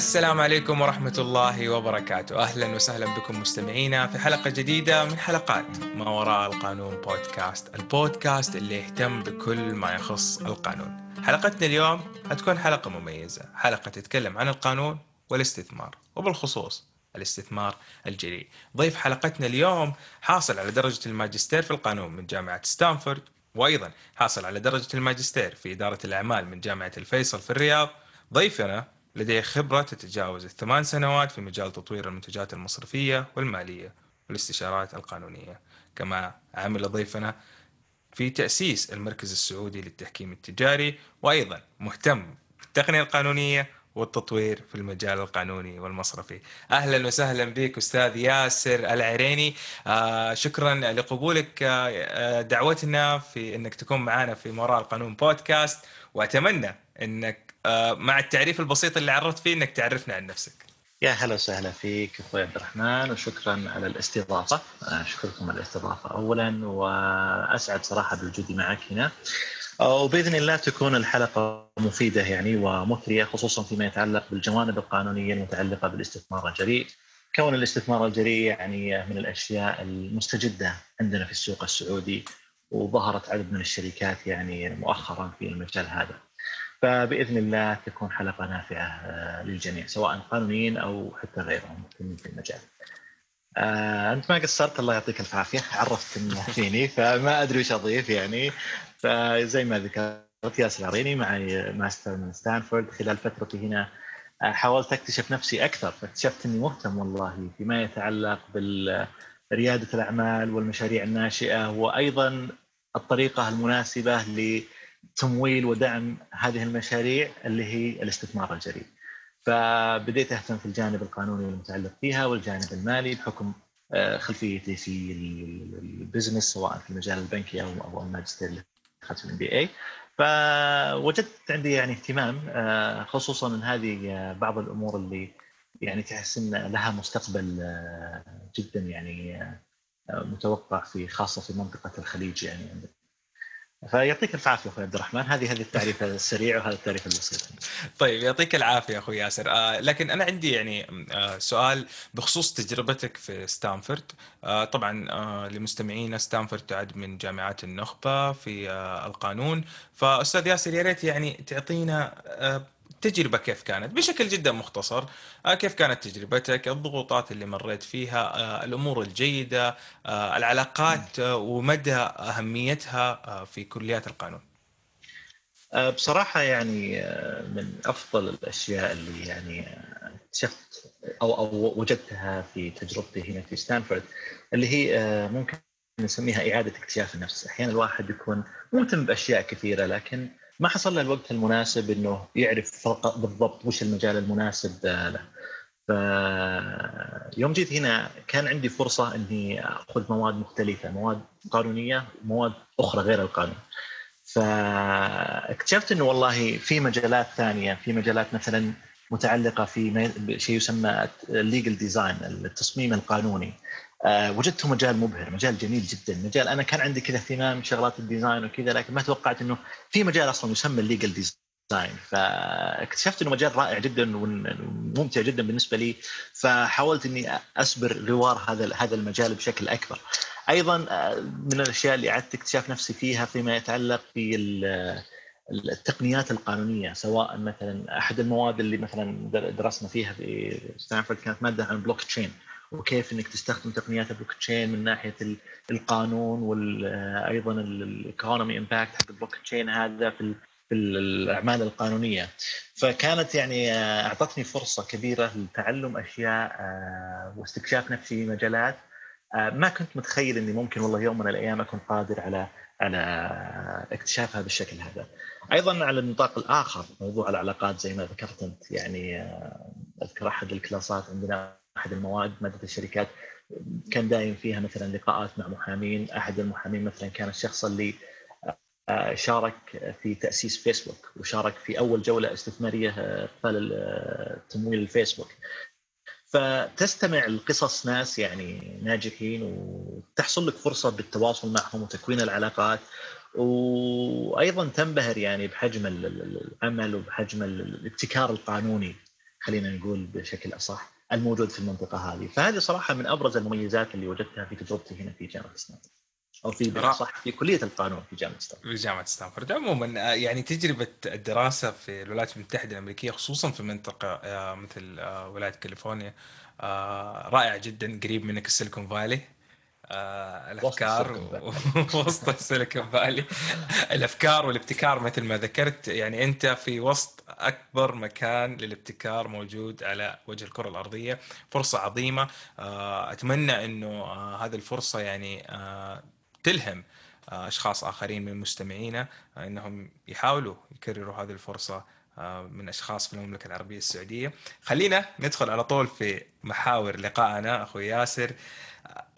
السلام عليكم ورحمة الله وبركاته. أهلا وسهلا بكم مستمعينا في حلقة جديدة من حلقات ما وراء القانون بودكاست البودكاست اللي يهتم بكل ما يخص القانون. حلقتنا اليوم هتكون حلقة مميزة حلقة تتكلم عن القانون والاستثمار وبالخصوص الاستثمار الجريء. ضيف حلقتنا اليوم حاصل على درجة الماجستير في القانون من جامعة ستانفورد وأيضا حاصل على درجة الماجستير في إدارة الأعمال من جامعة الفيصل في الرياض. ضيفنا لديه خبرة تتجاوز الثمان سنوات في مجال تطوير المنتجات المصرفية والمالية والاستشارات القانونية. كما عمل ضيفنا في تأسيس المركز السعودي للتحكيم التجاري وأيضا مهتم بالتقنية القانونية والتطوير في المجال القانوني والمصرفي. أهلا وسهلا بك أستاذ ياسر العريني. آه شكرا لقبولك آه دعوتنا في إنك تكون معنا في وراء القانون بودكاست. وأتمنى إنك آه مع التعريف البسيط اللي عرفت فيه إنك تعرفنا عن نفسك يا هلا وسهلا فيك أخوي عبد الرحمن وشكرا على الاستضافة أشكركم على الاستضافة اولا وأسعد صراحة بوجودي معك هنا وبإذن الله تكون الحلقة مفيدة يعني ومثرية خصوصا فيما يتعلق بالجوانب القانونية المتعلقة بالاستثمار الجريء. كون الاستثمار الجريء يعني من الأشياء المستجدة عندنا في السوق السعودي وظهرت عدد من الشركات يعني مؤخرا في المجال هذا. فبإذن الله تكون حلقة نافعة للجميع سواء قانونيين أو حتى غيرهم في المجال. آه، أنت ما قصرت الله يعطيك العافيه عرفت فيني فما أدري وش أضيف يعني. فزي ما ذكرت ياسر عريني معي ماستر من ستانفورد. خلال فترتي هنا حاولت أكتشف نفسي أكثر. فاكتشفت إني مهتم والله فيما يتعلق برياده الأعمال والمشاريع الناشئة وأيضا الطريقة المناسبة لتمويل ودعم هذه المشاريع اللي هي الاستثمار الجريء. فبديت أهتم في الجانب القانوني المتعلق فيها والجانب المالي بحكم خلفيتي في ال business سواء في المجال البنكي أو الماجستير اللي أخذته MBA فوجدت عندي يعني اهتمام خصوصا إن هذه بعض الأمور اللي يعني تحس إن لها مستقبل جدا يعني متوقع في خاصة في منطقة الخليج يعني فيعطيك العافية أخوي عبد الرحمن. هذه هذه التعريف السريع وهذا التعريف البسيط. طيب يعطيك العافية أخوي ياسر. آه لكن أنا عندي يعني آه سؤال بخصوص تجربتك في ستانفورد. آه طبعا آه لمستمعينا ستانفورد تعد من جامعات النخبة في آه القانون. فأستاذ ياسر يا ريت يعني تعطينا آه التجربة كيف كانت؟ بشكل جدا مختصر كيف كانت تجربتك؟ الضغوطات اللي مريت فيها الأمور الجيدة العلاقات ومدى أهميتها في كليات القانون. بصراحة يعني من أفضل الأشياء اللي يعني اكتشفت أو أو وجدتها في تجربتي هنا في ستانفورد اللي هي ممكن نسميها إعادة اكتشاف النفس. أحيانا الواحد يكون مهتم بأشياء كثيرة لكن ما حصل له الوقت المناسب إنه يعرف بالضبط وش المجال المناسب له. فيوم جيت هنا كان عندي فرصة إني أخذ مواد مختلفة، مواد قانونية ومواد أخرى غير القانون. فاكتشفت إنه والله في مجالات ثانية، في مجالات مثلا متعلقة في شيء يسمى ال legal design، التصميم القانوني. أه وجدته مجال مبهر مجال جميل جدا مجال أنا كان عندي كذا اهتمام بشغلات ال design وكذا لكن ما توقعت إنه في مجال أصلا يسمى ال legal design فاكتشفت إنه مجال رائع جدا وممتع جدا بالنسبة لي فحاولت إني اسبر أغوار هذا هذا المجال بشكل أكبر. أيضا من الأشياء اللي أعدت اكتشاف نفسي فيها فيما يتعلق في التقنيات القانونية سواء مثلا أحد المواد اللي مثلا درسنا فيها في ستانفورد كانت مادة عن البلوك تشين وكيف إنك تستخدم تقنيات البلوك تشين من ناحية القانون وأيضا ال economy impact حق البلوك تشين هذا في في الأعمال القانونية فكانت يعني أعطتني فرصة كبيرة لتعلم أشياء واستكشاف نفسي في مجالات ما كنت متخيل إني ممكن والله يوم من الأيام أكون قادر على على اكتشافها بالشكل هذا. أيضا على النطاق الآخر موضوع العلاقات زي ما ذكرت أنت يعني أذكر أحد الكلاسات عندنا أحد المواد مادة الشركات. كان دايم فيها مثلا لقاءات مع محامين. أحد المحامين مثلا كان الشخص اللي شارك في تأسيس فيسبوك وشارك في أول جولة استثمارية قبل تمويل الفيسبوك. فتستمع لقصص ناس يعني ناجحين وتحصل لك فرصة بالتواصل معهم وتكوين العلاقات. وأيضا تنبهر يعني بحجم العمل وبحجم الابتكار القانوني خلينا نقول بشكل أصح. الموجود في المنطقة هذه. فهذه صراحة من أبرز المميزات اللي وجدتها في تجربتي هنا في جامعة ستانفورد. أو في صح في كلية القانون في جامعة ستانفورد. في جامعة ستانفورد. عموما آه، يعني تجربة الدراسة في الولايات المتحدة الأمريكية خصوصا في منطقة آه، مثل ولاية كاليفورنيا رائعة جدا قريب منك السيليكون فالي. آه الأفكار وسط السيليكون فالي. الأفكار والابتكار مثل ما ذكرت يعني أنت في وسط أكبر مكان للابتكار موجود على وجه الكرة الأرضية. فرصة عظيمة. آه أتمنى إنه آه هذه الفرصة يعني آه تلهم آه أشخاص آخرين من مستمعينا آه إنهم يحاولوا يكرروا هذه الفرصة من أشخاص في المملكة العربية السعودية. خلينا ندخل على طول في محاور لقائنا أخوي ياسر.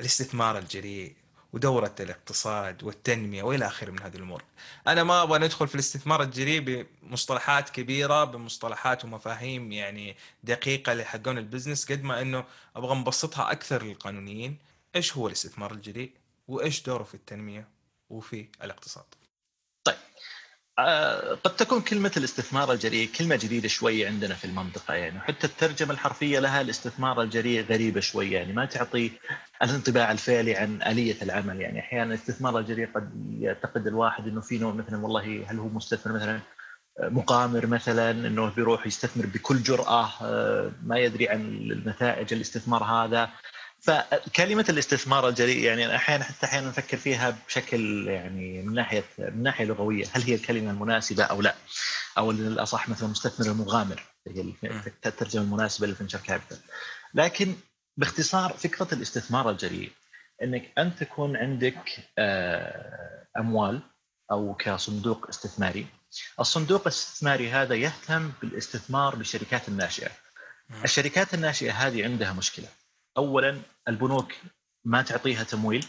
الاستثمار الجريء ودورة الاقتصاد والتنمية وإلى آخره من هذه الأمور. أنا ما أبغى ندخل في الاستثمار الجريء بمصطلحات كبيرة بمصطلحات ومفاهيم يعني دقيقة لحقون البزنس قد ما أنه أبغى نبسطها أكثر للقانونيين. إيش هو الاستثمار الجريء؟ وإيش دوره في التنمية وفي الاقتصاد؟ آه، قد تكون كلمة الاستثمار الجريء كلمة جديدة شوي عندنا في المنطقة يعني حتى الترجمة الحرفية لها الاستثمار الجريء غريبة شوي يعني ما تعطي الانطباع الفعلي عن آلية العمل يعني. أحيانا الاستثمار الجريء قد يعتقد الواحد أنه في نوع مثلا والله هل هو مستثمر مثلا مقامر مثلا إنه بيروح يستثمر بكل جرأة آه، ما يدري عن النتائج الاستثمار هذا. فكلمة الاستثمار الجريء يعني أحيانا حتى أحيانا نفكر فيها بشكل يعني من ناحية من ناحية لغوية هل هي الكلمة المناسبة أو لا؟ أو الأصح مثلا المستثمر المغامر هي الترجمه المناسبة للفنشر كابيتال. لكن باختصار فكرة الاستثمار الجريء إنك أنت تكون عندك آه، أموال أو كصندوق استثماري. الصندوق الاستثماري هذا يهتم بالاستثمار بالشركات الناشئة. الشركات الناشئة هذه عندها مشكلة. اولا البنوك ما تعطيها تمويل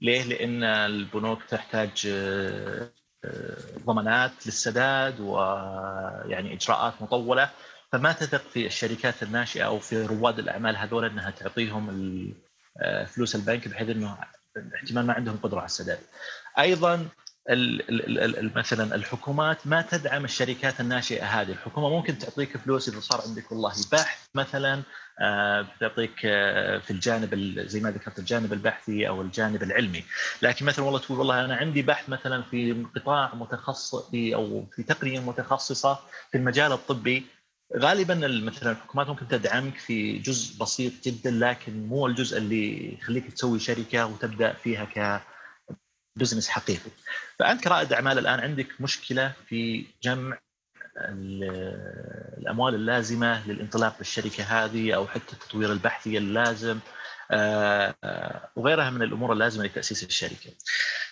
ليه؟ لأن البنوك تحتاج آه، آه، ضمانات للسداد ويعني إجراءات مطولة فما تثق في الشركات الناشئة أو في رواد الأعمال هذول إنها تعطيهم آه، فلوس البنك بحيث إنه احتمال ما عندهم قدرة على السداد. أيضا مثلا الحكومات ما تدعم الشركات الناشئة هذه، الحكومة ممكن تعطيك فلوس إذا صار عندك والله بحث مثلا آه، بتعطيك آه، في الجانب زي ما ذكرت الجانب البحثي أو الجانب العلمي، لكن مثلا والله تقول والله أنا عندي بحث مثلا في قطاع متخصص في أو في تقنية متخصصة في المجال الطبي. غالبا مثلا الحكومات ممكن تدعمك في جزء بسيط جدا لكن مو الجزء اللي يخليك تسوي شركة وتبدأ فيها ك بزنس حقيقي فأنت كرائد أعمال الآن عندك مشكلة في جمع الأموال اللازمة للانطلاق بالشركة هذه أو حتى التطوير البحثي اللازم آه، وغيرها من الأمور اللازمة لتأسيس الشركة.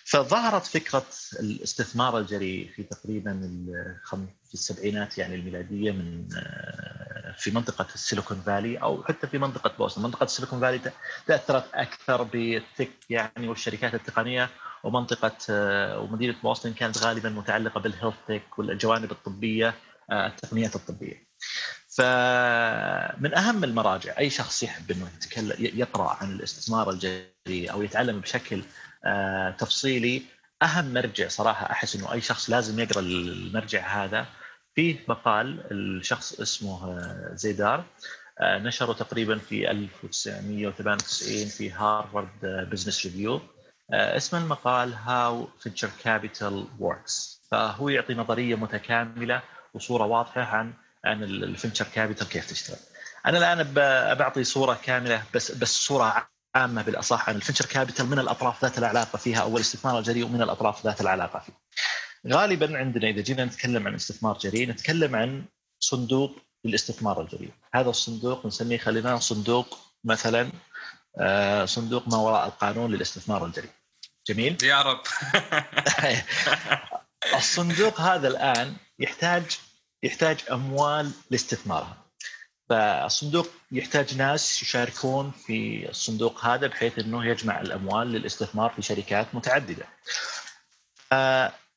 فظهرت فكرة الاستثمار الجريء في تقريبا في السبعينات يعني الميلادية من آه، في منطقة السيليكون فالي أو حتى في منطقة بوسطن، منطقة السيليكون فالي تأثرت أكثر بالتك يعني والشركات التقنية ومنطقة آه، ومدينة بوسطن كانت غالبا متعلقة بالهيلث تك والجوانب الطبية آه، التقنيات الطبية. فمن أهم المراجع أي شخص يحب إنه يتكلم يقرأ عن الاستثمار الجريء أو يتعلم بشكل آه، تفصيلي أهم مرجع صراحة أحس إنه أي شخص لازم يقرأ المرجع هذا فيه مقال الشخص اسمه زيدر نشره تقريبا في 1998 في Harvard Business Review اسم المقال How Venture Capital Works فهو يعطي نظرية متكاملة وصورة واضحة عن عن ال venture capital كيف تشتغل. أنا الآن بعطي صورة كاملة بس بس صورة عامة بالأصح عن ال venture capital من الأطراف ذات العلاقة فيها أو الاستثمار الجريء ومن الأطراف ذات العلاقة فيه. غالبا عندنا إذا جينا نتكلم عن استثمار جريء نتكلم عن صندوق للاستثمار الجريء، هذا الصندوق نسميه خلينا صندوق مثلا آه، صندوق ما وراء القانون للاستثمار الجريء. جميل. يا رب. الصندوق هذا الآن يحتاج يحتاج أموال لاستثمارها. فالصندوق يحتاج ناس يشاركون في الصندوق هذا بحيث إنه يجمع الأموال للاستثمار في شركات متعددة.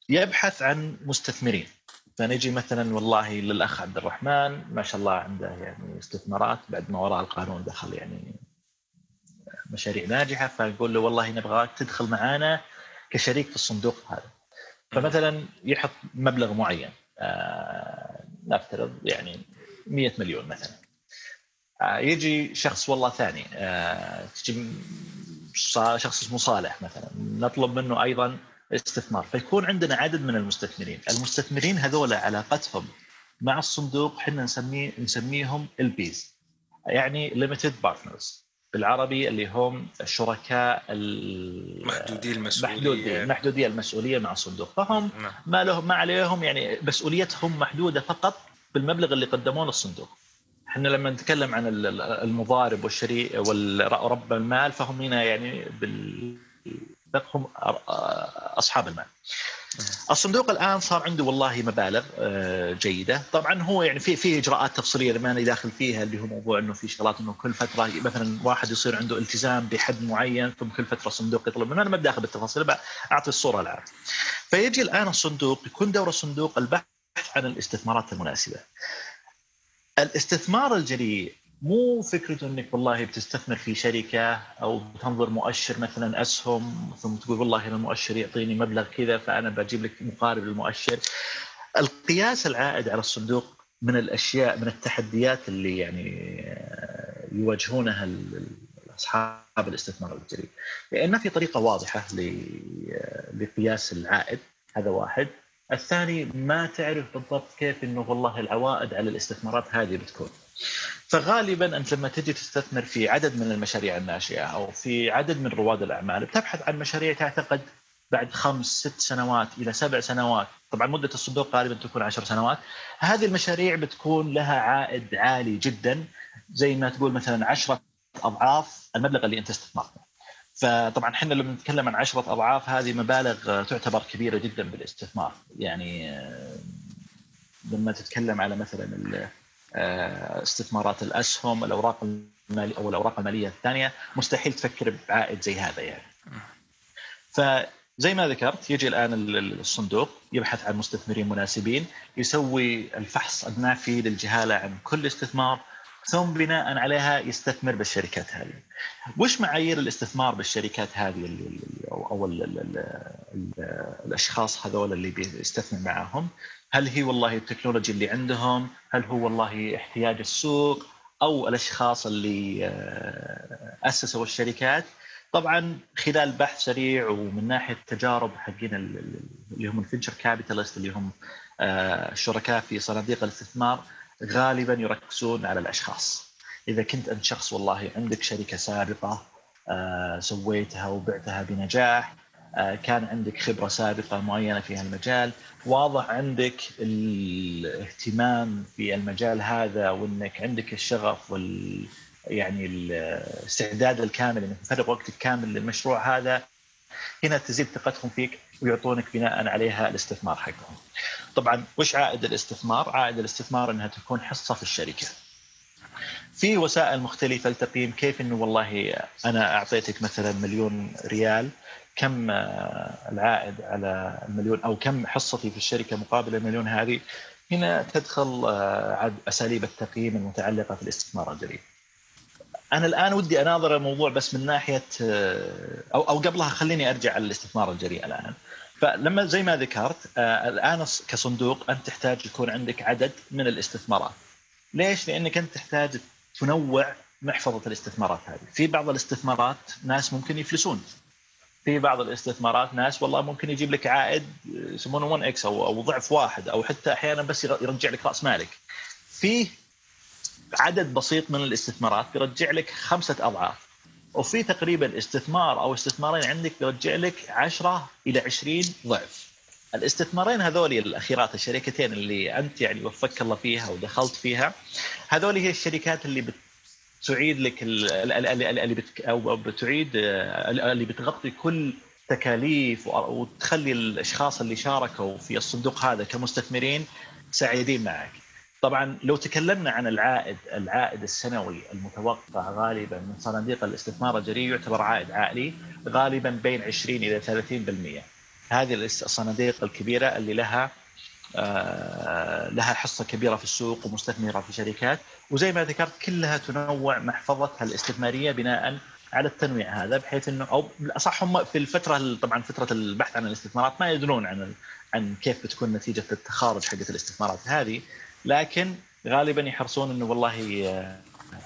يبحث عن مستثمرين. فنجي مثلا والله للأخ عبد الرحمن ما شاء الله عنده يعني استثمارات بعد ما وراء القانون دخل يعني مشاريع ناجحة فنقول له والله نبغاك تدخل معانا كشريك في الصندوق هذا. فمثلا يحط مبلغ معين آه نفترض يعني 100 مليون مثلا. آه، يجي شخص والله ثاني آه، تجي شخص اسمه صالح مثلا نطلب منه أيضا استثمار. فيكون عندنا عدد من المستثمرين. المستثمرين هذول علاقتهم مع الصندوق إحنا نسميه نسميهم البيز يعني limited partners بالعربي اللي هم الشركاء محدودي المسؤولية. محدودي المسؤولية مع الصندوق فهم نعم. ما لهم ما عليهم يعني مسؤوليتهم محدودة فقط بالمبلغ اللي قدموه للصندوق. إحنا لما نتكلم عن المضارب والشريك ورب المال فهم هنا يعني بال هم أصحاب المال. الصندوق الآن صار عنده والله مبالغ آه، جيدة، طبعا هو يعني في في إجراءات تفصيلية ما أنا داخل فيها اللي هو موضوع إنه في شغلات إنه كل فترة مثلا واحد يصير عنده التزام بحد معين ثم كل فترة الصندوق يطلب منه أنا ما داخل بالتفاصيل أعطي الصورة العامه. فيجي الآن الصندوق يكون دور الصندوق البحث عن الاستثمارات المناسبة. الاستثمار الجريء مو فكرته إنك والله بتستثمر في شركة أو تنظر مؤشر مثلا أسهم ثم تقول والله المؤشر يعطيني مبلغ كذا فأنا بجيب لك مقارب للمؤشر. القياس العائد على الصندوق من الأشياء من التحديات اللي يعني يواجهونها أصحاب الاستثمار الجريء لأن ما في طريقة واضحة لقياس العائد هذا واحد. الثاني ما تعرف بالضبط كيف إنه والله العوائد على الاستثمارات هذه بتكون. فغالبا أنت لما تجي تستثمر في عدد من المشاريع الناشئة أو في عدد من رواد الأعمال بتبحث عن مشاريع تعتقد بعد خمس ست سنوات إلى سبع سنوات. طبعا مدة الصندوق غالبا تكون عشر سنوات. هذه المشاريع بتكون لها عائد عالي جدا زي ما تقول مثلا عشرة أضعاف المبلغ اللي أنت استثمرته. فطبعا إحنا لما نتكلم عن عشرة أضعاف هذه مبالغ تعتبر كبيرة جدا بالاستثمار. يعني آه، لما تتكلم على مثلا استثمارات الأسهم الأوراق المالية أو الأوراق المالية الثانية مستحيل تفكر بعائد زي هذا يعني. فزي ما ذكرت يجي الآن الصندوق يبحث عن مستثمرين مناسبين يسوي الفحص النافي للجهالة عن كل استثمار ثم بناء عليها يستثمر بالشركات هذه. وش معايير الاستثمار بالشركات هذه أو الأشخاص هذول اللي بيستثمر معاهم؟ هل هي والله ال technology اللي عندهم؟ هل هو والله احتياج السوق أو الأشخاص اللي آه، أسسوا الشركات؟ طبعا خلال بحث سريع ومن ناحية تجارب حقين اللي هم ال venture capitalist اللي هم آه، الشركاء في صناديق الاستثمار غالبا يركزون على الأشخاص. إذا كنت أنت شخص والله عندك شركة سابقة آه، سويتها وبعتها بنجاح آه، كان عندك خبرة سابقة معينة في هالمجال واضح عندك الاهتمام في المجال هذا وإنك عندك الشغف وال يعني الاستعداد الكامل إنك تفرغ وقتك كامل للمشروع هذا هنا تزيد ثقتهم فيك ويعطونك بناء عليها الاستثمار حقهم. طبعا وش عائد الاستثمار؟ عائد الاستثمار إنها تكون حصة في الشركة. في وسائل مختلفة لتقييم كيف إنه والله أنا أعطيتك مثلا مليون ريال كم آه، العائد على المليون أو كم حصتي في الشركة مقابل المليون هذه هنا تدخل آه، أساليب التقييم المتعلقة في الاستثمار الجريء. أنا الآن ودي أناظر الموضوع بس من ناحية آه، أو أو قبلها خليني أرجع على الاستثمار الجريء الآن. فلما زي ما ذكرت الآن كصندوق أنت تحتاج يكون عندك عدد من الاستثمارات. ليش؟ لأنك أنت تحتاج تنوع محفظة الاستثمارات هذه، في بعض الاستثمارات ناس ممكن يفلسون في بعض الاستثمارات ناس والله ممكن يجيب لك عائد يسمونه 1 إكس أو أو ضعف واحد أو حتى أحيانا بس يرجع لك رأس مالك. في عدد بسيط من الاستثمارات بيرجع لك خمسة أضعاف. وفي تقريبا استثمار أو استثمارين عندك بيرجع لك 10 إلى 20 ضعف. الاستثمارين هذول الأخيرات الشركتين اللي أنت يعني وفقك الله فيها ودخلت فيها هذول هي الشركات اللي تعيد لك اللي بت أو بتعيد اللي بتغطي كل تكاليف وتخلي الأشخاص اللي شاركوا في الصندوق هذا كمستثمرين سعيدين معك. طبعا لو تكلمنا عن العائد العائد السنوي المتوقع غالبا من صناديق الاستثمار الجريء يعتبر عائد عالي غالبا بين 20 إلى 30%. هذه الصناديق الكبيرة اللي لها آه، لها حصة كبيرة في السوق ومستثمرة في شركات. وزي ما ذكرت كلها تنوع محفظتها الاستثمارية بناء على التنويع هذا بحيث إنه أو بالاصح هم في الفترة طبعا فترة البحث عن الاستثمارات ما يدرون عن عن كيف بتكون نتيجة التخارج حقت الاستثمارات هذه. لكن غالبا يحرصون إنه والله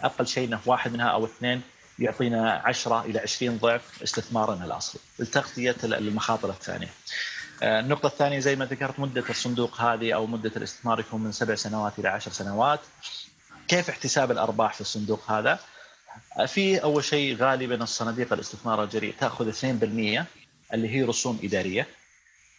أقل شيء إنه واحد منها أو اثنين يعطينا 10 إلى 20 ضعف استثمارنا الأصلي لتغطية المخاطر الثانية. آه، النقطة الثانية زي ما ذكرت مدة الصندوق هذه أو مدة الاستثمار يكون من سبع سنوات إلى عشر سنوات. كيف احتساب الأرباح في الصندوق هذا؟ في أول شيء غالبا الصناديق الاستثمار الجريء تأخذ 2% اللي هي رسوم إدارية.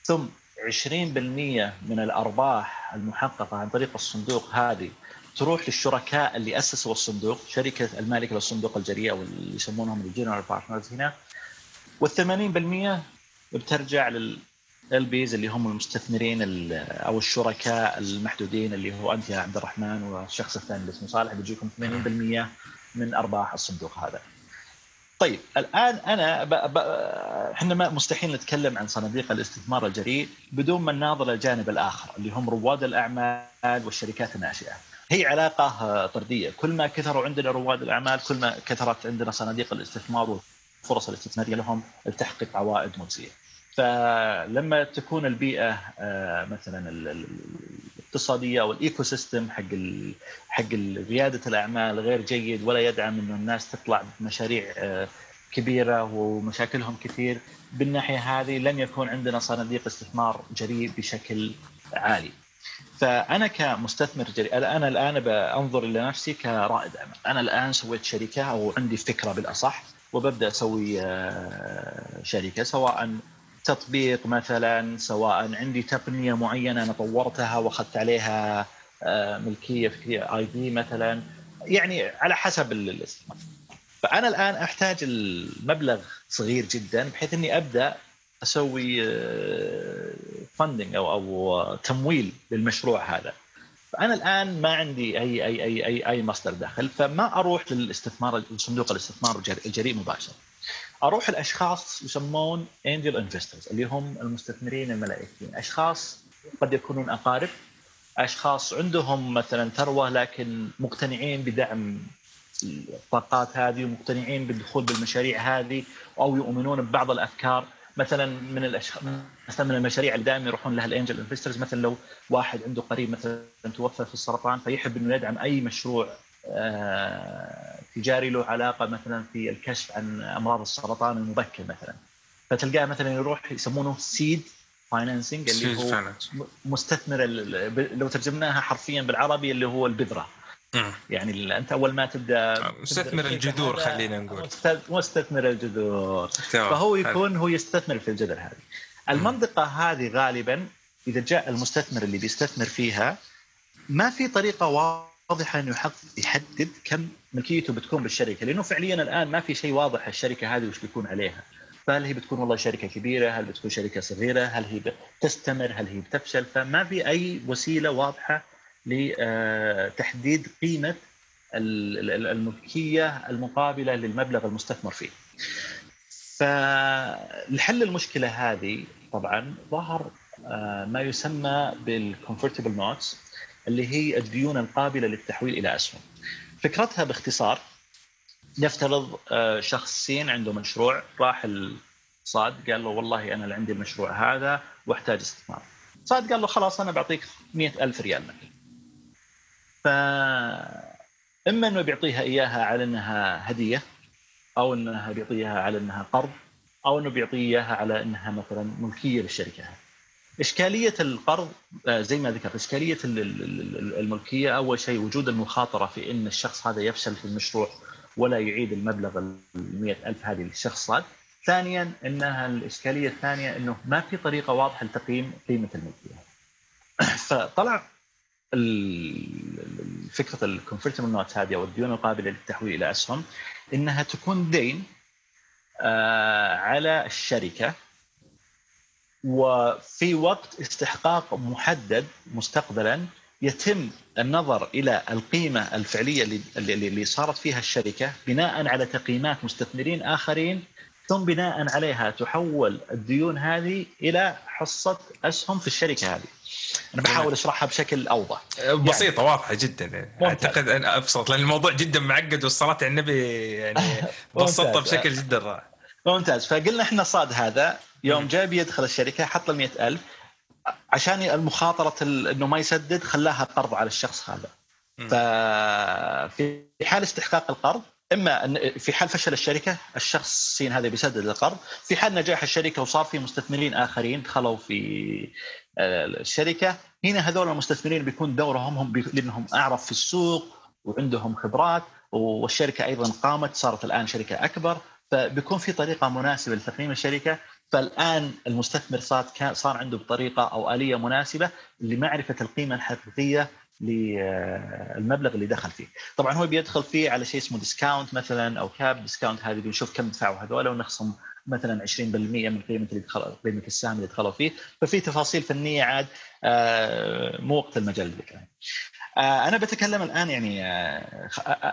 ثم 20% من الأرباح المحققة عن طريق الصندوق هذه تروح للشركاء اللي أسسوا الصندوق شركة المالكة للصندوق الجريء أو اللي يسمونهم ال general partners هنا وال80% بترجع لل ال LPs اللي هم المستثمرين أو الشركاء المحدودين اللي هو أنت يا عبد الرحمن والشخص الثاني اللي اسمه صالح بيجيكم 80% من أرباح الصندوق هذا. طيب الآن أنا ب... ب... إحنا ما مستحيل نتكلم عن صناديق الاستثمار الجريء بدون ما نناظر الجانب الآخر اللي هم رواد الأعمال والشركات الناشئة. هي علاقة طردية، كل ما كثروا عندنا رواد الأعمال كل ما كثرت عندنا صناديق الاستثمار والفرص الاستثمارية لهم لتحقيق عوائد مجزية. فلما تكون البيئة آه، مثلا الاقتصادية أو ال ecosystem حق حق رياده الأعمال غير جيد ولا يدعم إنه الناس تطلع بمشاريع آه، كبيرة ومشاكلهم كثير بالناحية هذه لن يكون عندنا صناديق استثمار جريء بشكل عالي. فأنا كمستثمر جريء أنا الآن بأنظر إلى نفسي كرائد أعمال، أنا الآن سويت شركة أو عندي فكرة بالأصح وببدأ أسوي آه، شركة سواء تطبيق مثلا سواء عندي تقنية معينة أنا طورتها وأخذت عليها آه، ملكية فكريه idea مثلا. يعني على حسب الاستثمار فأنا الآن أحتاج المبلغ صغير جدا بحيث إني أبدأ أسوي funding آه، أو أو تمويل للمشروع هذا. فأنا الآن ما عندي اي اي اي اي, أي مصدر دخل فما أروح للاستثمار صندوق الاستثمار الجريء مباشره أروح الأشخاص يسمون angel investors اللي هم المستثمرين الملائكيين. أشخاص قد يكونون أقارب أشخاص عندهم مثلا ثروة لكن مقتنعين بدعم الطاقات هذه ومقتنعين بالدخول بالمشاريع هذه أو يؤمنون ببعض الأفكار. مثلا من الاشخاص مثلا من المشاريع اللي دائما يروحون لها الانجل انفسترز مثلا لو واحد عنده قريب مثلا توفى في السرطان فيحب إنه يدعم أي مشروع آه، تجاري له علاقة مثلا في الكشف عن أمراض السرطان المبكر مثلا. فتلقاه مثلا يروح يسمونه سيد فاينانسنج اللي هو مستثمر لو ترجمناها حرفيا بالعربي اللي هو البذرة. يعني أنت أول ما تبدأ مستثمر الجذور خلينا نقول. مستثمر الجذور. فهو يكون هو يستثمر في الجذر هذه. المنطقة هذه غالبا إذا جاء المستثمر اللي بيستثمر فيها ما في طريقة واضحة انه يحدد كم ملكيته بتكون بالشركة لأنه فعليا الآن ما في شيء واضح الشركة هذه وش بيكون عليها. فهل هي بتكون والله شركة كبيرة؟ هل بتكون شركة صغيرة؟ هل هي بتستمر؟ هل هي بتفشل؟ فما في أي وسيلة واضحة لتحديد قيمة الملكية المقابلة للمبلغ المستثمر فيه. فلحل المشكلة هذه طبعا ظهر آه، ما يسمى بال convertible notes اللي هي الديون القابلة للتحويل إلى أسهم. فكرتها باختصار نفترض آه، شخصين عنده مشروع راح صاد قال له والله أنا اللي عندي المشروع هذا وأحتاج استثمار. صاد قال له خلاص أنا بعطيك مئة ألف ريال مثلا. ف إما إنه بيعطيها إياها على إنها هدية أو إنها بيعطيها على إنها قرض أو إنه بيعطيها على إنها مثلا ملكية للشركة هذه. إشكالية القرض آه، زي ما ذكرت إشكالية الملكية أول شيء وجود المخاطرة في إن الشخص هذا يفشل في المشروع ولا يعيد المبلغ ال ألف هذه للشخص صاد ثانيا إنها الإشكالية الثانية إنه ما في طريقة واضحة لتقييم قيمة الملكية. فطلع فكرة ال convertible note هذه أو الديون القابلة للتحويل إلى أسهم إنها تكون دين آه، على الشركة وفي وقت استحقاق محدد مستقبلا يتم النظر إلى القيمة الفعلية اللي اللي صارت فيها الشركة بناء على تقييمات مستثمرين آخرين ثم بناء عليها تحول الديون هذه إلى حصة أسهم في الشركة هذه. أنا بحاول أشرحها بشكل أوضح. بسيطه يعني واضحة جدا أعتقد أن أبسط لأن الموضوع جدا معقد والصلاه على النبي يعني بسطها بشكل جدا رائع. ممتاز فقلنا إحنا صاد هذا يوم جاء بيدخل الشركة حط له 100000 عشان المخاطرة إنه ما يسدد خلاها قرض على الشخص هذا. ففي حال استحقاق القرض إما في حال فشل الشركة الشخص الصين هذا بيسدد القرض. في حال نجاح الشركة وصار في مستثمرين آخرين دخلوا في آه، الشركة. هنا هذول المستثمرين بيكون دورهم هم لأنهم أعرف في السوق وعندهم خبرات والشركة أيضا قامت صارت الآن شركة أكبر. فبيكون في طريقة مناسبة لتقييم الشركة. فالآن المستثمر صار صار عنده بطريقة أو آلية مناسبة لمعرفة القيمة الحقيقية للمبلغ اللي دخل فيه. طبعا هو بيدخل فيه على شيء اسمه discount مثلا أو cap discount هذه بنشوف كم دفعوا هذول ونخصم مثلا 20% من قيمة اللي دخل قيمة السهم اللي دخلوا فيه. ففي تفاصيل فنية عاد آه، مو وقت المجال آه، أنا بتكلم الآن يعني آه،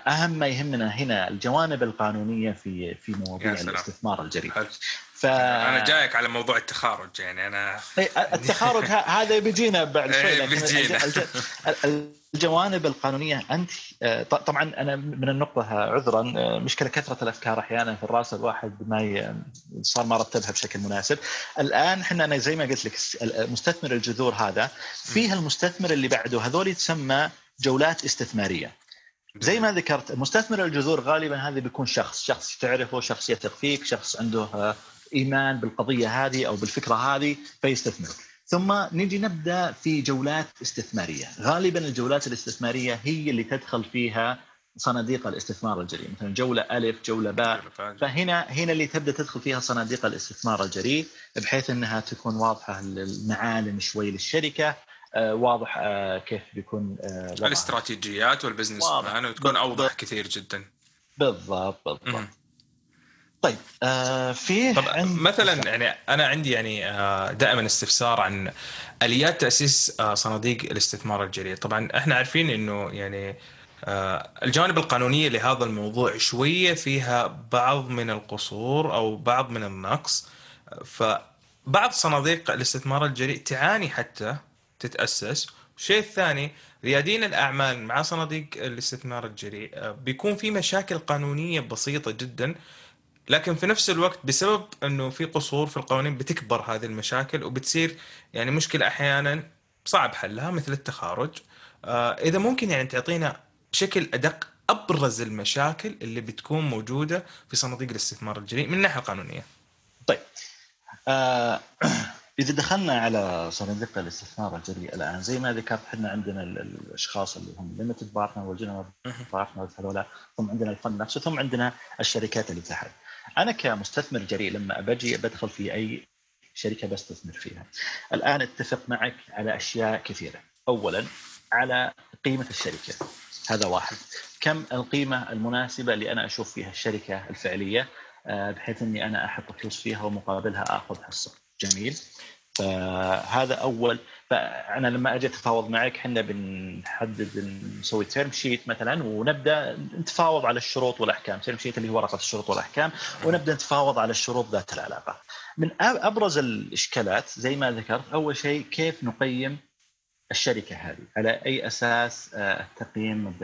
أهم ما يهمنا هنا الجوانب القانونية في في مواضيع الاستثمار الجريء. ف... أنا جايك على موضوع التخارج يعني أنا التخارج هذا بيجينا بعد شوي إيه، بيجينا. الجوانب القانونية انت آه، طبعا أنا من النقطة عذرا مشكلة كثرة الأفكار أحيانا في الرأس الواحد ما صار ما رتبها بشكل مناسب. الآن إحنا أنا زي ما قلت لك مستثمر الجذور هذا فيها المستثمر اللي بعده هذول يتسمى جولات استثمارية. زي ما ذكرت مستثمر الجذور غالبا هذا بيكون شخص شخص تعرفه شخص يثق فيك شخص عنده آه، إيمان بالقضية هذه أو بالفكرة هذه فيستثمر. ثم نجي نبدأ في جولات استثمارية. غالبا الجولات الاستثمارية هي اللي تدخل فيها صناديق الاستثمار الجريء. مثلا جولة ألف جولة باء. فهنا هنا اللي تبدأ تدخل فيها صناديق الاستثمار الجريء بحيث إنها تكون واضحة المعالم شوي للشركة آه، واضح آه، كيف بيكون آه، الاستراتيجيات وال business plan وتكون أوضح كثير جدا. بالضبط بالضبط. طيب آه في عند... مثلا يعني أنا عندي يعني آه دائما استفسار عن آليات تأسيس آه صناديق الاستثمار الجريء طبعا إحنا عارفين إنه يعني آه الجوانب القانونية لهذا الموضوع شوية فيها بعض من القصور أو بعض من النقص. فبعض صناديق الاستثمار الجريء تعاني حتى تتأسس. والشيء الثاني ريادين الأعمال مع صناديق الاستثمار الجريء آه، بيكون في مشاكل قانونية بسيطة جدا. لكن في نفس الوقت بسبب إنه في قصور في القوانين بتكبر هذه المشاكل وبتصير يعني مشكلة أحيانا صعب حلها مثل التخارج آه إذا ممكن يعني تعطينا بشكل أدق أبرز المشاكل اللي بتكون موجودة في صناديق الاستثمار الجريء من الناحية القانونية. طيب آه إذا دخلنا على صناديق الاستثمار الجريء الآن زي ما ذكرت إحنا عندنا الأشخاص اللي هم limited partner وال general partner هذول ثم عندنا ال fund نفسه ثم عندنا الشركات اللي تحت. أنا كمستثمر جريء لما بجي بدخل في أي شركة بستثمر فيها. الآن أتفق معك على أشياء كثيرة. اولا على قيمة الشركة هذا واحد. كم القيمة المناسبة اللي أنا أشوف فيها الشركة الفعلية آه، بحيث إني أنا أحط فلوس فيها ومقابلها اخذ حصه. جميل. فهذا أول فأنا لما أجي أتفاوض معك إحنا بنحدد نسوي term sheet مثلا ونبدأ نتفاوض على الشروط والأحكام، term sheet اللي هو ورقة الشروط والأحكام ونبدأ نتفاوض على الشروط ذات العلاقة. من أبرز الإشكالات زي ما ذكرت أول شيء كيف نقيم الشركة هذه؟ على أي أساس آه، التقييم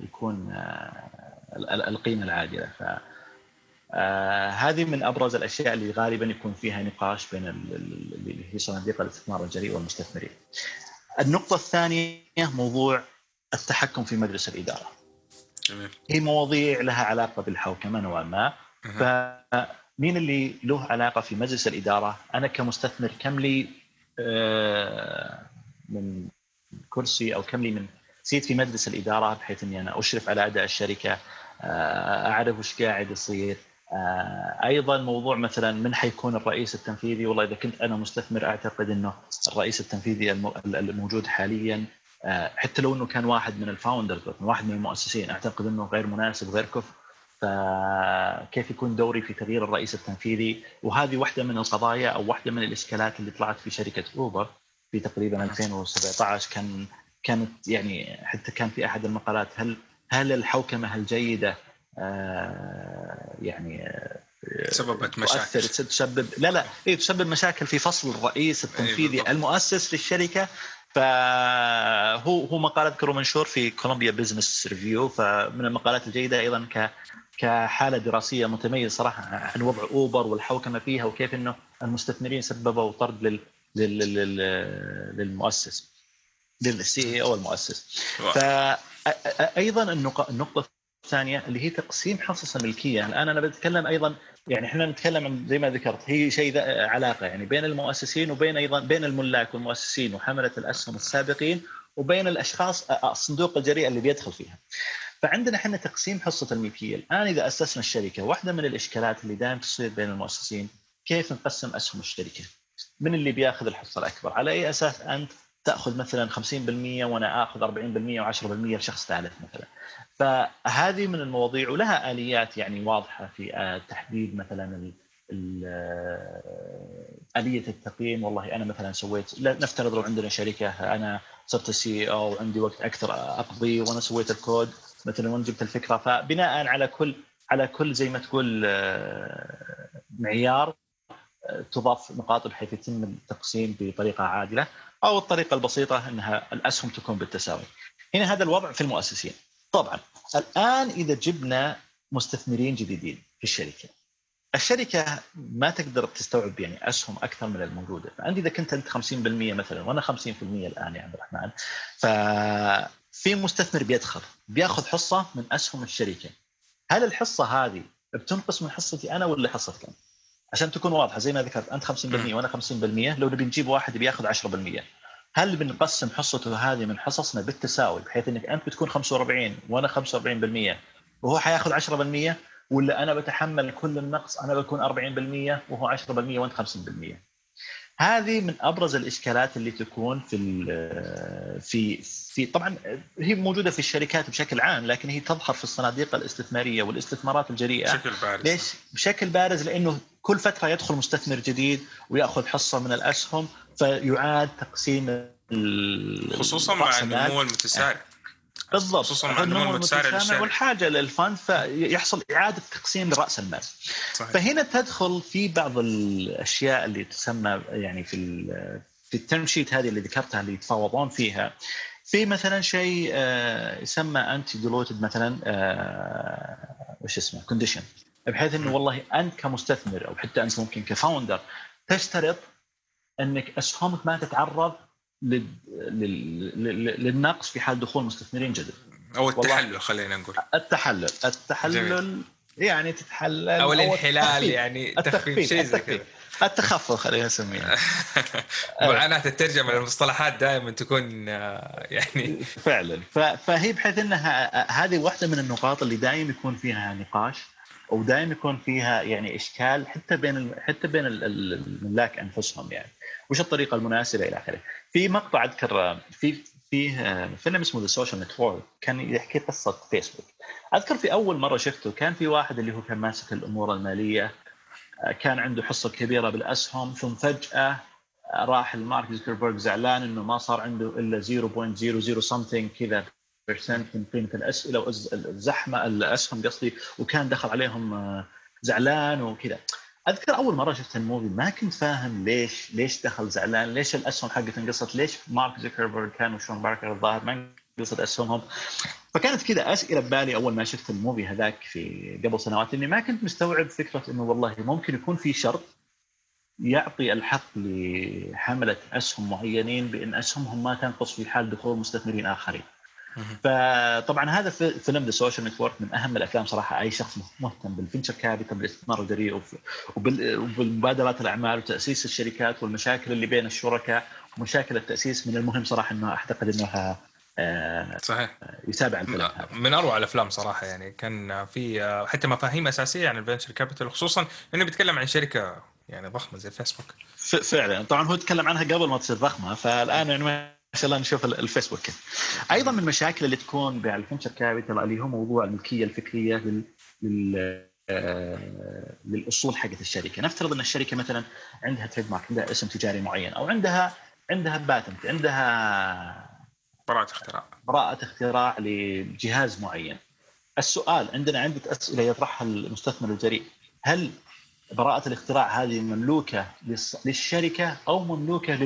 يكون آه، القيمة العادلة؟ ف آه هذه من أبرز الأشياء اللي غالبا يكون فيها نقاش بين اللي هي صناديق الاستثمار الجريء والمستثمرين. النقطة الثانية موضوع التحكم في مجلس الإدارة. جميل. هي مواضيع لها علاقة بالحوكمة نوعا ما فمين اللي له علاقة في مجلس الإدارة؟ أنا كمستثمر كم لي آه من كرسي أو كم لي من seat في مجلس الإدارة بحيث أني أنا أشرف على أداء الشركة آه، أعرف وش قاعد يصير أيضا موضوع مثلا من حيكون الرئيس التنفيذي والله إذا كنت أنا مستثمر أعتقد إنه الرئيس التنفيذي الموجود حاليا آه، حتى لو إنه كان واحد من ال founders واحد من المؤسسين أعتقد إنه غير مناسب غير كفء. فكيف يكون دوري في تغيير الرئيس التنفيذي؟ وهذه واحدة من القضايا أو واحدة من الإشكالات اللي طلعت في شركة أوبر في تقريبا 2017 كان كانت يعني حتى كان في أحد المقالات هل هل الحوكمة الجيده آه، يعني آه، سببت مشاكل تسبب لا لا هي تسبب مشاكل في فصل الرئيس التنفيذي أيه المؤسس للشركه فهو هو مقال اذكره منشور في Columbia Business Review فمن المقالات الجيده أيضا ك كحاله دراسيه متميزه صراحة عن وضع اوبر والحوكمه فيها وكيف انه المستثمرين سببوا طرد لل... لل... لل... للمؤسس للسي اي أو المؤسس ف أيضا النقطه الثانية اللي هي تقسيم حصص الملكية الآن أنا بتكلم أيضا يعني إحنا نتكلم زي ما ذكرت هي شيء علاقة يعني بين المؤسسين وبين أيضا بين الملاك والمؤسسين وحملة الأسهم السابقين وبين الأشخاص الصندوق الجريء اللي بيدخل فيها. فعندنا إحنا تقسيم حصة الملكية، الآن إذا أسسنا الشركة واحدة من الإشكالات اللي دائما تصير بين المؤسسين كيف نقسم أسهم الشركة؟ من اللي بياخذ الحصة الأكبر؟ على أي أساس أنت تأخذ مثلا 50% وأنا آخذ 40% و10% لشخص ثالث مثلا. فهذه من المواضيع ولها آليات يعني واضحة في آه، تحديد مثلا آه، آلية التقييم. والله أنا مثلا سويت نفترض لو عندنا شركة أنا صرت ال CEO وعندي وقت أكثر أقضي وأنا سويت الكود مثلا وأنا جبت الفكرة. فبناء على كل على كل زي ما تقول آه، معيار تضاف نقاط بحيث يتم التقسيم بطريقة عادلة. أو الطريقة البسيطة أنها الأسهم تكون بالتساوي. هنا هذا الوضع في المؤسسين. طبعا الآن إذا جبنا مستثمرين جديدين في الشركة الشركة ما تقدر تستوعب يعني أسهم أكثر من الموجودة، فعندي إذا كنت أنت 50% مثلا وأنا 50% الآن يا عبد الرحمن ففي مستثمر بيدخل بيأخذ حصة من أسهم الشركة. هل الحصة هذه بتنقص من حصتي أنا ولا حصتك أنت؟ عشان تكون واضحة زي ما ذكرت أنت 50% وأنا 50% لو نبي نجيب واحد بياخذ 10% هل بنقسم حصته هذه من حصصنا بالتساوي بحيث إنك أنت بتكون 45 وأنا 45% وهو حياخذ 10% ولا أنا بتحمل كل النقص أنا بكون 40% وهو 10% وأنت 50% هذه من أبرز الإشكالات اللي تكون في في في طبعا هي موجودة في الشركات بشكل عام لكن هي تظهر في الصناديق الاستثمارية والاستثمارات الجريئة. بشكل بارز. ليش؟ بشكل بارز لأنه كل فترة يدخل مستثمر جديد ويأخذ حصة من الأسهم فيعاد تقسيم خصوصا مع النمو المتسارع. بالضبط. خصوصا مع النمو المتسارع والحاجة لل fund فيحصل إعادة تقسيم لرأس المال. صحيح. فهنا تدخل في بعض الأشياء اللي تسمى يعني في في ال term sheet هذه اللي ذكرتها اللي يتفاوضون فيها. في مثلا شيء آه، يسمى anti-diluted مثلا آه، وش اسمه؟ condition بحيث إنه والله أنت كمستثمر أو حتى أنت ممكن ك founder تشترط إنك اسهمك ما تتعرض للنقص في حال دخول مستثمرين جدد. أو التحلل خلينا نقول. التحلل. التحلل جميل. يعني تتحلل أو الانحلال يعني تخفيف شيء زي كذا. التخفض خلينا نسميه. معناته الترجمة للمصطلحات دائما تكون آه، يعني فعلا. فهي بحيث إنها هذه واحدة من النقاط اللي دائما يكون فيها نقاش. ودائما يكون فيها يعني إشكال حتى بين حتى بين الملاك أنفسهم يعني وش الطريقة المناسبة إلى آخره. في مقطع أذكر في فيه فيلم اسمه The Social Network كان يحكي قصة فيسبوك. أذكر في أول مرة شفته كان في واحد اللي هو كان ماسك الأمور المالية كان عنده حصة كبيرة بالأسهم ثم فجأة راح مارك زوكربيرج زعلان إنه ما صار عنده إلا 0.00 something كذا من قيمة الأسئلة والزحمه الأسهم قصدي وكان دخل عليهم آه، زعلان وكذا أذكر أول مرة شفت ال movie ما كنت فاهم ليش ليش دخل زعلان ليش الأسهم حقته انقصت ليش مارك زوكربيرج كان و Sean Parker الظاهر ما انقصت أسهمهم فكانت كذا أسئلة ببالي أول ما شفت ال movie هذاك في قبل سنوات إني ما كنت مستوعب فكرة إنه والله ممكن يكون في شرط يعطي الحق لحملة أسهم معينين بأن أسهمهم ما تنقص في حال دخول مستثمرين آخرين. فطبعا هذا فيلم The Social Network من أهم الأفلام صراحة. أي شخص مهتم بال venture capital بالاستثمار الجريء وبالمبادرات الأعمال وتأسيس الشركات والمشاكل اللي بين الشركاء ومشاكل التأسيس من المهم صراحة إنه أعتقد انها آه، صحيح. يتابع الفيلم من أروع الأفلام صراحة يعني. كان في آه، حتى مفاهيم أساسية عن ال venture capital خصوصا إنه بيتكلم عن شركة يعني ضخمة زي فيسبوك فعلا. طبعا هو تكلم عنها قبل ما تصير ضخمة. فالآن يعني الله نشوف الفيسبوك. أيضا من المشاكل اللي تكون بال venture capital اللي هو موضوع الملكية الفكرية لل, لل... آه... للأصول حقت الشركة، نفترض إن الشركة مثلا عندها trademark، عندها اسم تجاري معين أو عندها عندها patent، عندها براءة اختراع. براءة اختراع لجهاز معين. السؤال عندنا عدة أسئلة يطرحها المستثمر الجريء، هل براءة الاختراع هذه مملوكة للشركة أو مملوكة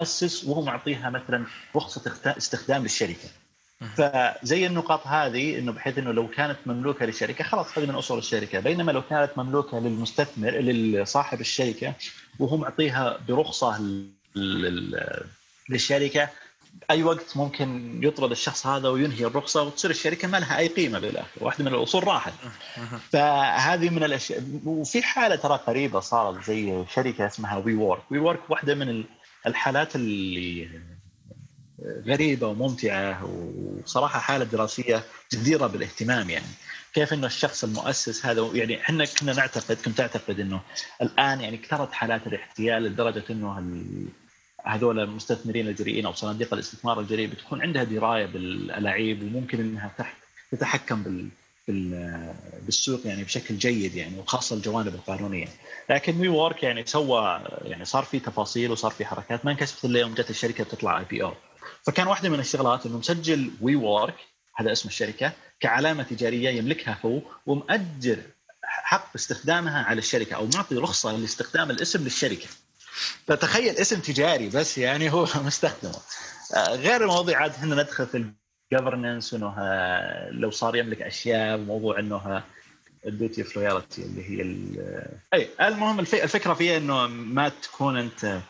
للمؤسس وهو معطيها مثلا رخصة استخدام للشركة. فزي النقاط هذه إنه بحيث إنه لو كانت مملوكة للشركة خلاص هذه من أصول الشركة، بينما لو كانت مملوكة للمستثمر لصاحب الشركة وهو معطيها برخصة للشركة أي وقت ممكن يطرد الشخص هذا وينهي الرخصة وتصير الشركة ما لها أي قيمة بالآخر. واحدة من الأصول راحت. فهذه من الأشياء. وفي حالة ترى قريبة صارت زي شركة اسمها WeWork WeWork واحدة من الحالات اللي غريبة وممتعة وصراحة حالة دراسية جديرة بالاهتمام يعني. كيف إنه الشخص المؤسس هذا يعني إحنا كنا نعتقد كنت أعتقد إنه الآن يعني كثرت حالات الاحتيال لدرجة إنه هذول المستثمرين الجريئين أو صناديق الاستثمار الجريء بتكون عندها دراية بالألعاب وممكن إنها تحت تتحكم بال بالسوق يعني بشكل جيد يعني وخاصة الجوانب القانونية. لكن WeWork يعني سوى يعني صار في تفاصيل وصار في حركات. ما انكشفت إلا يوم جت الشركة تطلع IPO فكان واحدة من الشغلات إنه مسجل WeWork هذا اسم الشركة كعلامة تجارية يملكها هو ومأجر حق استخدامها على الشركة أو معطي رخصة لاستخدام الاسم للشركة. فتخيل اسم تجاري بس يعني هو مستخدمه. آه، غير المواضيع عاد إحنا ندخل في ال governance وإنه لو صار يملك أشياء وموضوع إنه ال duty of loyalty اللي هي أي المهم الفكرة فيها إنه ما تكون أنت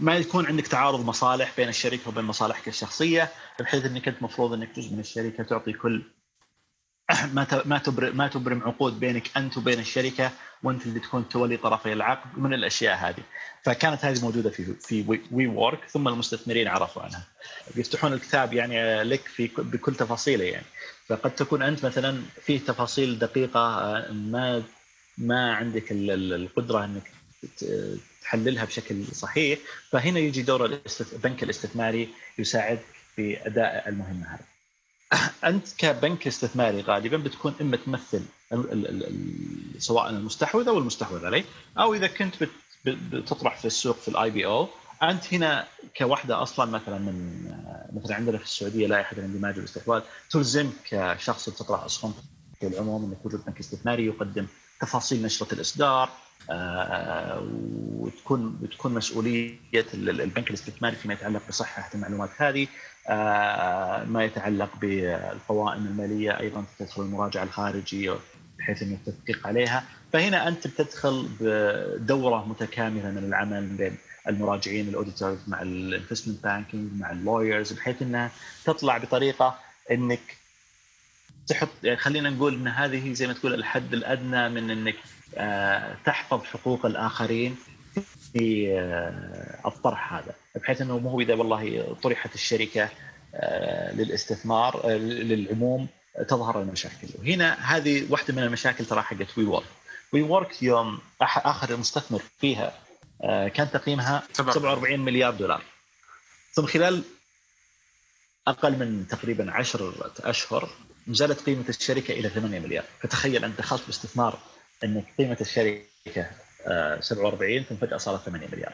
ما يكون عندك تعارض مصالح بين الشركة وبين مصالحك الشخصية بحيث إنك أنت المفروض إنك جزء من الشركة تعطي كل ما ما تبرم ما تبرم عقود بينك أنت وبين الشركة وأنت اللي تكون تولي طرفي العقد من الأشياء هذه. فكانت هذه موجودة في في وي وورك ثم المستثمرين عرفوا عنها. يفتحون الكتاب يعني لك في بكل تفاصيله يعني. فقد تكون أنت مثلا في تفاصيل دقيقة آه، ما ما عندك القدرة إنك تحللها بشكل صحيح. فهنا يجي دور البنك الاستثماري يساعدك في أداء المهمة هذه. انت كبنك استثماري غالبا بتكون إما تمثل سواء المستحوذ أو المستحوذ عليه أو إذا كنت بتطرح في السوق في ال IPO أنت هنا كوحدة أصلا مثلا من مثلا عندنا في السعودية لائحه الاندماج والاستحواذ تلزمك كشخص تطرح أسهم في العموم إنك وجود بنك استثماري يقدم تفاصيل نشرة الإصدار آه، وتكون بتكون مسؤولية البنك الاستثماري فيما يتعلق بصحة المعلومات هذه. آه، ما يتعلق بالقوائم المالية أيضا تدخل المراجعة الخارجية بحيث إنه التدقيق عليها. فهنا أنت بتدخل بدورة متكاملة من العمل بين المراجعين ال auditors مع ال investment banking مع ال lawyers بحيث إنها تطلع بطريقة إنك تحط يعني خلينا نقول إن هذه زي ما تقول الحد الأدنى من إنك آه، تحفظ حقوق الآخرين في آه، الطرح هذا. بحيث إنه مو إذا والله طرحت الشركة آه، للاستثمار للعموم تظهر المشاكل. وهنا هذه واحدة من المشاكل ترى حقت WeWork WeWork يوم آخر مستثمر فيها كان تقييمها 47 مليار دولار. ثم خلال أقل من تقريبا 10 أشهر نزلت قيمة الشركة إلى 8 مليار. فتخيل أنت دخلت باستثمار إنك قيمة الشركة 47 آه، ثم فجأة صارت 8 مليار.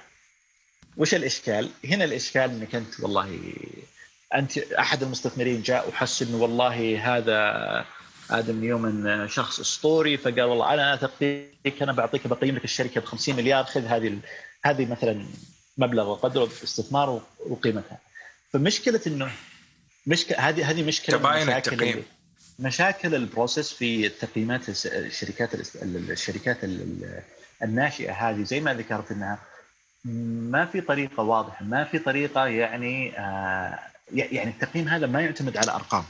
وش الإشكال؟ هنا الإشكال إنك أنت والله أنت أحد المستثمرين جاء وحس إنه والله هذا آدم نيومن شخص أسطوري فقال والله أنا تقديرك أنا بعطيك بقيم لك الشركة ب 50 مليار خذ هذه هذه مثلا مبلغ وقدره استثمار وقيمتها فمشكلة إنه مشكله هذه هذه مشكلة تباين التقييم مشاكل البروسيس في التقييمات الشركات الشركات الناشئة هذه زي ما ذكرت إنها ما في طريقة واضحة ما في طريقة يعني آه يعني التقييم هذا ما يعتمد على أرقام.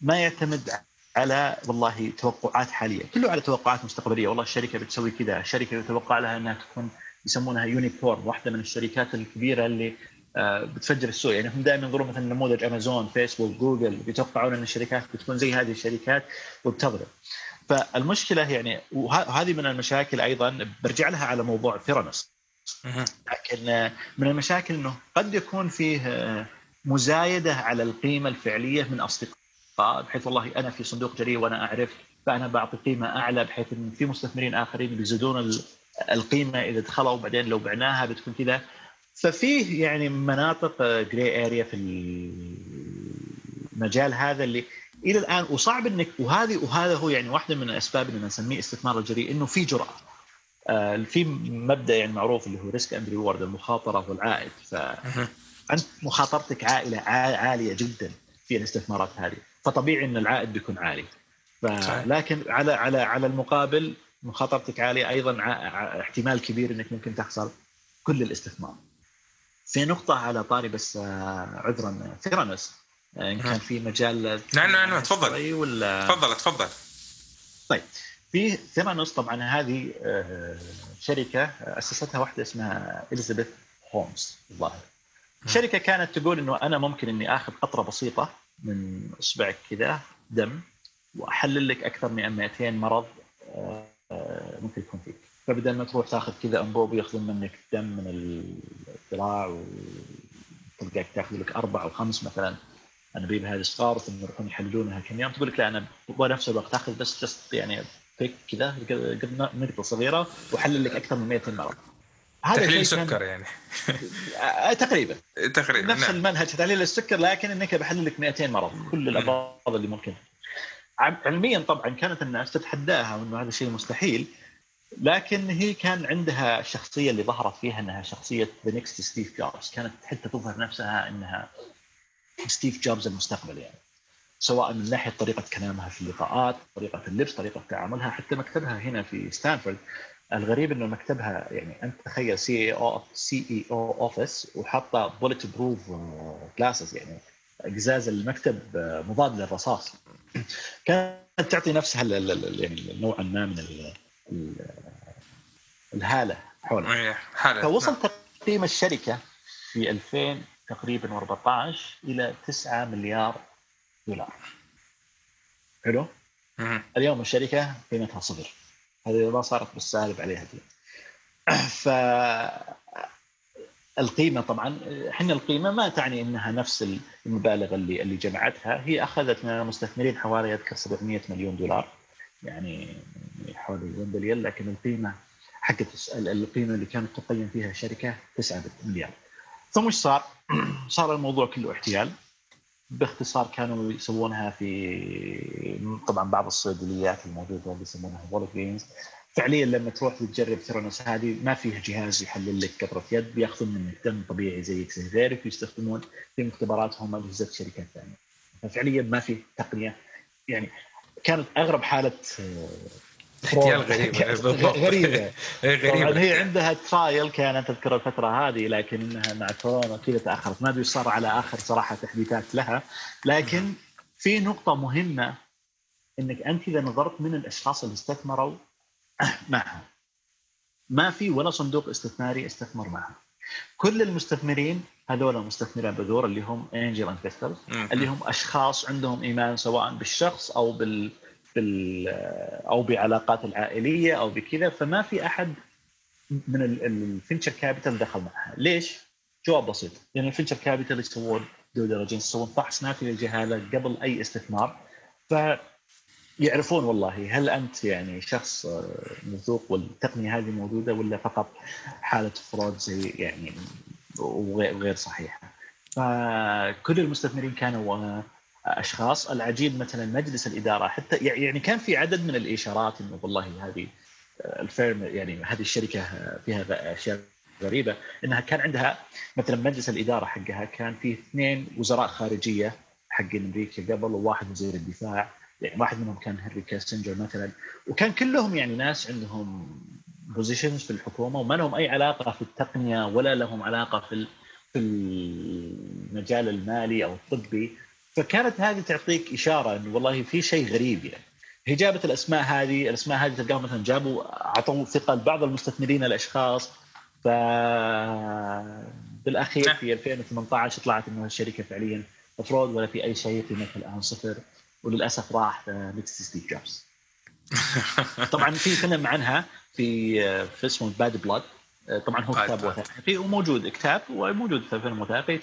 ما يعتمد على والله توقعات حالية كله على توقعات مستقبلية. والله الشركة بتسوي كذا الشركة يتوقع لها أنها تكون يسمونها unicorn واحدة من الشركات الكبيرة اللي آه، بتفجر السوق. يعني هم دائما ينظرون مثلا نموذج أمازون فيسبوك جوجل بيتوقعون إن الشركات بتكون زي هذه الشركات وبتضرب فالمشكلة يعني وهذه من المشاكل أيضا برجع لها على موضوع ثيرانوس لكن آه، من المشاكل إنه قد يكون فيه آه، مزايدة على القيمة الفعلية من أصدقاء بحيث والله أنا في صندوق جريء وأنا أعرف فأنا بعطي قيمة أعلى بحيث إن في مستثمرين آخرين بيزيدون القيمة إذا دخلوا وبعدين لو بعناها بتكون كذا. ففيه يعني مناطق جراي اريا في المجال هذا اللي إلى الآن وصعب إنك وهذه وهذا هو يعني واحدة من الأسباب اللي نسميه استثمار الجريء إنه في جرأة. آه في مبدأ يعني معروف اللي هو risk and reward المخاطرة والعائد فانت مخاطرتك عالية عالية جدا في الاستثمارات هذه. فطبيعي إن العائد بيكون عالي. لكن على على على المقابل مخاطرتك عالية أيضا احتمال كبير إنك ممكن تخسر كل الاستثمار. في نقطة على طاري بس آه، عذرا ثيرانوس آه، إن كان في مجال نعم نعم نعم تفضل. ولا؟ تفضل تفضل. طيب. في ثيرانوس طبعا هذه آه، شركة أسستها واحدة اسمها إليزابيث هومز الظاهر. الشركة كانت تقول إنه أنا ممكن إني آخذ قطرة بسيطة من إصبعك كذا دم وأحلل لك أكثر من 200 مرض ممكن يكون فيك. فبدل ما تروح تاخذ كذا أنبوب ياخذون منك دم من الذراع وتلقاك تاخذ لك أربع أو خمس مثلا. انابيب هذه صغار ثم يروحون يحللونها كم يوم. تقول لك لا أنا بنفس الوقت تاخذ بس just يعني prick كذا قد نقطة صغيرة واحلل لك أكثر من 200 مرض هذا تحليل سكر يعني. آه، تقريبا. تقريبا نفس نعم. المنهج تحليل السكر لكن إنك بحلل لك 200 مرض كل الامراض اللي ممكن. علميا طبعا كانت الناس تتحداها وإنه هذا شيء مستحيل لكن هي كان عندها الشخصيه اللي ظهرت فيها إنها شخصية the next ستيف جوبز كانت حتى تظهر نفسها إنها ستيف جوبز المستقبل يعني. سواء من ناحية طريقة كلامها في اللقاءات، طريقة اللبس، طريقة تعاملها، حتى مكتبها هنا في ستانفورد الغريب إنه مكتبها يعني أنت تخيل سي اي أو سي اي أو اوفيس وحاطة bulletproof glasses يعني قزاز المكتب مضاد للرصاص. كانت تعطي نفسها يعني نوعا ما من الهالة حولها. إيه، فوصل نعم. تقييم الشركة في 2000 تقريبا 14 إلى 9 مليار دولار حلو؟ اليوم الشركة قيمتها صفر هذه ما صارت بالسالب عليها دي ف القيمة طبعا إحنا القيمة ما تعني إنها نفس المبالغ اللي اللي جمعتها. هي اخذت من المستثمرين حوالي أذكر 700 مليون دولار. يعني حوالي 1 بليون لكن القيمة حقت القيمة اللي كانت تقيم فيها الشركة 9 مليار. ثم إيش صار؟ صار الموضوع كله احتيال. باختصار كانوا يسوونها في طبعا بعض الصيدليات الموجودة اللي يسمونها Walgreens فعليا لما تروح تجرب ثيرانوس هذه ما فيها جهاز يحلل لك قطرة يد بياخذون منك دم طبيعي زي اكسيفيريك ويستخدمون في مختبراتهم اجهزه شركات ثانية. ففعليا ما في تقنية. يعني كانت أغرب حالة احتيال غريبة. غريبة. غريبه هي عندها ترايل كانت أذكر الفترة هذه لكن انها مع كورونا كذا تأخرت. ما أدري صار على آخر صراحة تحديثات لها. لكن في نقطة مهمة إنك أنت إذا نظرت من الأشخاص اللي استثمروا معها ما في ولا صندوق استثماري استثمر معها كل المستثمرين هذول مستثمرين بذور اللي هم angel investors اللي هم أشخاص عندهم إيمان سواء بالشخص أو بال بال أو بعلاقات العائلية أو بكذا فما في أحد من ال venture capital دخل معها ليش؟ جواب بسيط لأن يعني ال venture capital يسوون due diligence يسوون فحص نافي للجهالة قبل أي استثمار ف يعرفون والله هل أنت يعني شخص موثوق والتقنية هذه موجودة ولا فقط حالة fraud زي يعني وغير صحيحة. فكل المستثمرين كانوا أشخاص العجيب مثلا مجلس الإدارة حتى يعني كان في عدد من الإشارات إنه والله هذه ال firm يعني هذه الشركة فيها أشياء غريبة إنها كان عندها مثلا مجلس الإدارة حقها كان فيه اثنين وزراء خارجية حقين أمريكا قبل وواحد وزير الدفاع يعني واحد منهم كان هنري كاستنجر مثلا. وكان كلهم يعني ناس عندهم بوزيشنز في الحكومة وما لهم أي علاقة في التقنية ولا لهم علاقة في في المجال المالي أو الطبي. فكانت هذه تعطيك إشارة إنه والله في شيء غريب يعني. هي جابت الأسماء هذه الأسماء هذه تلقاهم مثلا جابوا اعطوا ثقة لبعض المستثمرين الأشخاص. ف بالأخير في 2018 طلعت انه الشركة فعليا مفروض ولا في أي شيء قيمتها الآن صفر. وللأسف راح next ستيف جوبز. طبعا في فيلم عنها في في اسمه Bad Blood طبعا هو كتاب وثائقي. وموجود كتاب وموجود في فيلم وثائقي.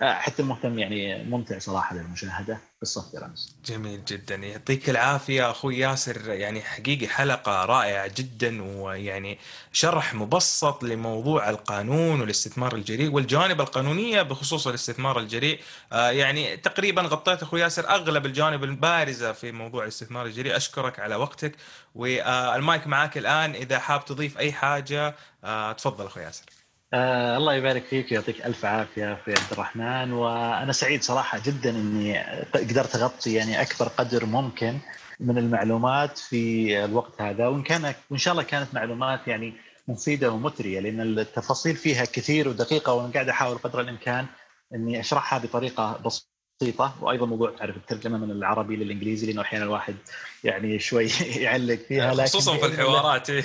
حتى مهتم يعني ممتع صراحة للمشاهدة. قصة ثيرانوس جميل جدا. يعطيك العافية أخوي ياسر. يعني حقيقي حلقة رائعة جدا ويعني شرح مبسط لموضوع القانون والاستثمار الجريء والجوانب القانونية بخصوص الاستثمار الجريء. آه، يعني تقريبا غطيت أخوي ياسر أغلب الجوانب البارزة في موضوع الاستثمار الجريء. أشكرك على وقتك والمايك معك الآن. إذا حاب تضيف أي حاجة آه، تفضل أخوي ياسر. آه الله يبارك فيك ويعطيك ألف عافية أخوي عبد الرحمن. وأنا سعيد صراحة جدا إني قدرت أغطي يعني أكبر قدر ممكن من المعلومات في الوقت هذا. وإن كان وإن شاء الله كانت معلومات يعني مفيدة ومثرية لأن التفاصيل فيها كثير ودقيقة وأنا قاعد أحاول قدر الإمكان إني أشرحها بطريقة بسيطة. وأيضا موضوع تعرف الترجمة من العربي للإنجليزي لأنه أحيانا الواحد يعني شوي يعلق فيها لكن خصوصا في الحوارات إيه.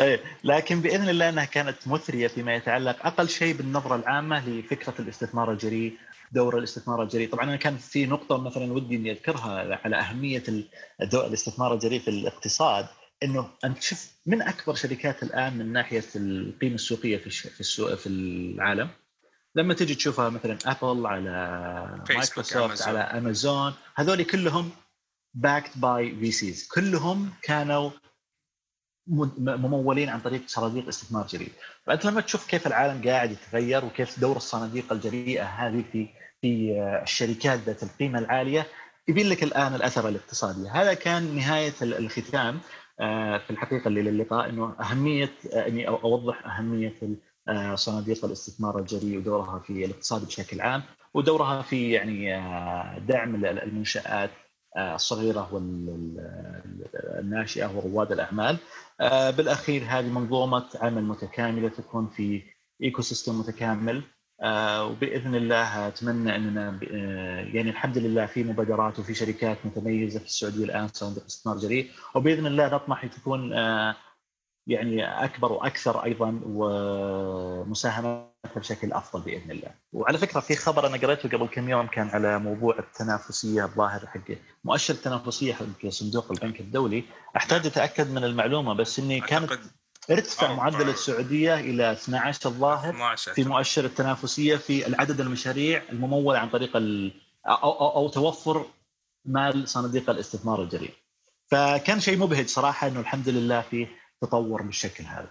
إيه لكن بإذن الله إنها كانت مثرية فيما يتعلق أقل شيء بالنظرة العامة لفكرة الاستثمار الجريء دور الاستثمار الجريء. طبعا أنا كان في نقطة مثلا ودي إني أذكرها على أهمية الاستثمار الجريء في الاقتصاد إنه أنت تشوف من أكبر شركات الآن من ناحية القيمة السوقية في في السوق في العالم؟ لما تجي تشوفها مثلا Apple على مايكروسوفت على امازون هذول كلهم backed by VCs كلهم كانوا ممولين عن طريق صناديق استثمار جريء فأنت لما تشوف كيف العالم قاعد يتغير وكيف دور الصناديق الجريئه هذه في في الشركات ذات القيمة العالية يبين لك الآن الأثر الاقتصادي. هذا كان نهاية الختام آه، في الحقيقة للقاء إنه أهمية آه، إني أوضح أهمية آه، صناديق الاستثمار الجريء ودورها في الاقتصاد بشكل عام ودورها في يعني دعم المنشآت الصغيرة والناشئة ورواد الأعمال. بالأخير هذه منظومة عمل متكاملة تكون في ecosystem متكامل. آه، وبإذن الله أتمنى أننا آه، يعني الحمد لله في مبادرات وفي شركات متميزة في السعودية الآن صندوق استثمار جريء وبإذن الله نطمح تكون آه، يعني أكبر وأكثر أيضا ومساهمتها بشكل أفضل بإذن الله. وعلى فكرة في خبر أنا قريته قبل كم يوم كان على موضوع التنافسية الظاهر حق مؤشر التنافسية حق صندوق البنك الدولي، أحتاج أتأكد من المعلومة بس إني كانت ارتفع معدل السعوديه إلى 12 الظاهر 12 في مؤشر التنافسية في العدد المشاريع المموله عن طريق ال أو, أو, أو توفر مال صناديق الاستثمار الجريء. فكان شيء مبهج صراحة إنه الحمد لله في تطور بالشكل هذا.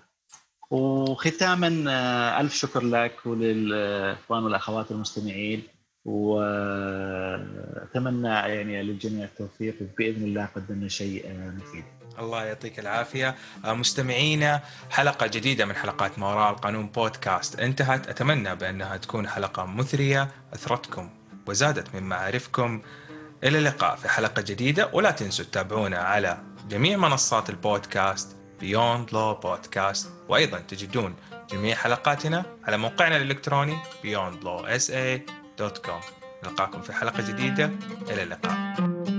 وختاما آه، ألف شكر لك وللإخوان والأخوات المستمعين وأتمنى يعني للجميع التوفيق وبإذن الله قدمنا شيء آه، مفيد. الله يعطيك العافية آه، مستمعينا حلقة جديدة من حلقات ما وراء القانون بودكاست انتهت أتمنى بأنها تكون حلقة مثرية أثرتكم وزادت من معارفكم إلى اللقاء في حلقة جديدة ولا تنسوا تتابعونا على جميع منصات البودكاست Beyond Law Podcast. وأيضا تجدون جميع حلقاتنا على موقعنا الإلكتروني beyondlawsa.com نلقاكم في حلقة جديدة. إلى اللقاء.